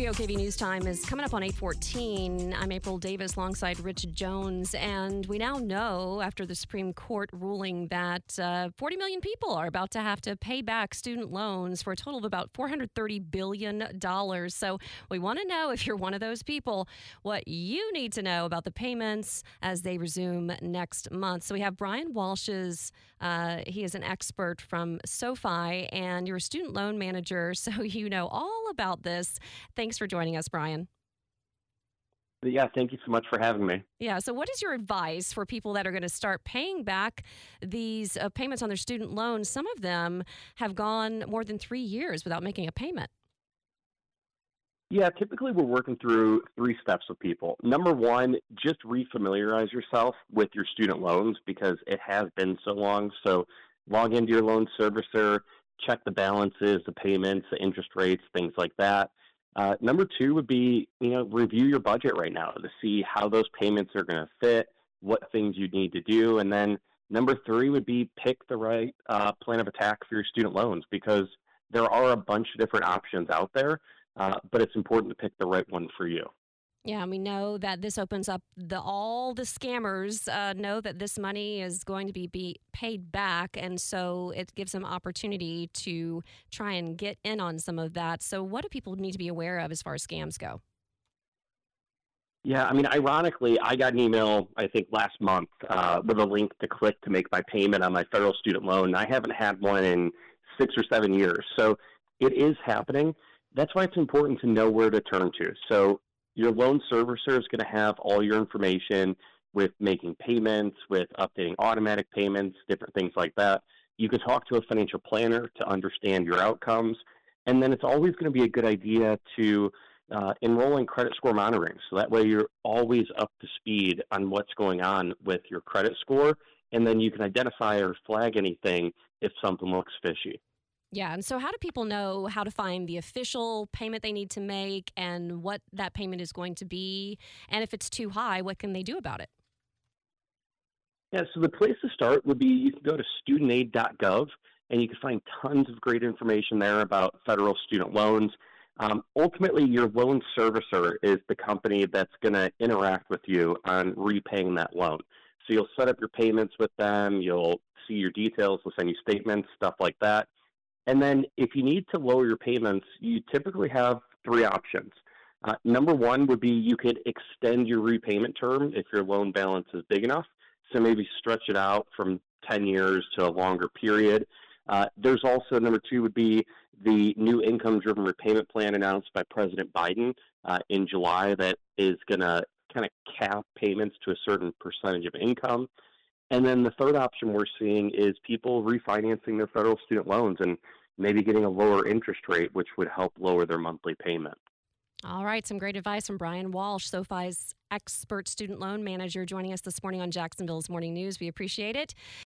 WOKV News Time is coming up on 814. I'm April Davis alongside Rich Jones. And we now know after the Supreme Court ruling that uh, 40 million people are about to have to pay back student loans for a total of about $430 billion. So we want to know if you're one of those people, what you need to know about the payments as they resume next month. So we have Brian Walsh's, uh, he is an expert from SoFi, and you're a student loan manager. So you know all about this. Thanks for joining us, Brian. Yeah, thank you so much for having me. Yeah, so what is your advice for people that are going to start paying back these uh, payments on their student loans? Some of them have gone more than three years without making a payment. Yeah, typically we're working through three steps with people. Number one, just refamiliarize yourself with your student loans because it has been so long. So log into your loan servicer, check the balances, the payments, the interest rates, things like that. Uh, number two would be, you know, review your budget right now to see how those payments are going to fit, what things you need to do, and then number three would be pick the right uh, plan of attack for your student loans because there are a bunch of different options out there, uh, but it's important to pick the right one for you. Yeah, we know that this opens up the all the scammers uh, know that this money is going to be, be paid back, and so it gives them opportunity to try and get in on some of that. So, what do people need to be aware of as far as scams go? Yeah, I mean, ironically, I got an email I think last month uh, with a link to click to make my payment on my federal student loan. I haven't had one in six or seven years, so it is happening. That's why it's important to know where to turn to. So your loan servicer is going to have all your information with making payments, with updating automatic payments, different things like that. You can talk to a financial planner to understand your outcomes. And then it's always going to be a good idea to uh, enroll in credit score monitoring. So that way you're always up to speed on what's going on with your credit score. And then you can identify or flag anything if something looks fishy. Yeah. And so, how do people know how to find the official payment they need to make and what that payment is going to be? And if it's too high, what can they do about it? Yeah. So, the place to start would be you can go to studentaid.gov and you can find tons of great information there about federal student loans. Um, ultimately, your loan servicer is the company that's going to interact with you on repaying that loan. So, you'll set up your payments with them, you'll see your details, they'll send you statements, stuff like that and then if you need to lower your payments, you typically have three options. Uh, number one would be you could extend your repayment term if your loan balance is big enough. So maybe stretch it out from 10 years to a longer period. Uh, there's also number two would be the new income driven repayment plan announced by President Biden uh, in July that is going to kind of cap payments to a certain percentage of income. And then the third option we're seeing is people refinancing their federal student loans and maybe getting a lower interest rate, which would help lower their monthly payment. All right, some great advice from Brian Walsh, SoFi's expert student loan manager, joining us this morning on Jacksonville's Morning News. We appreciate it.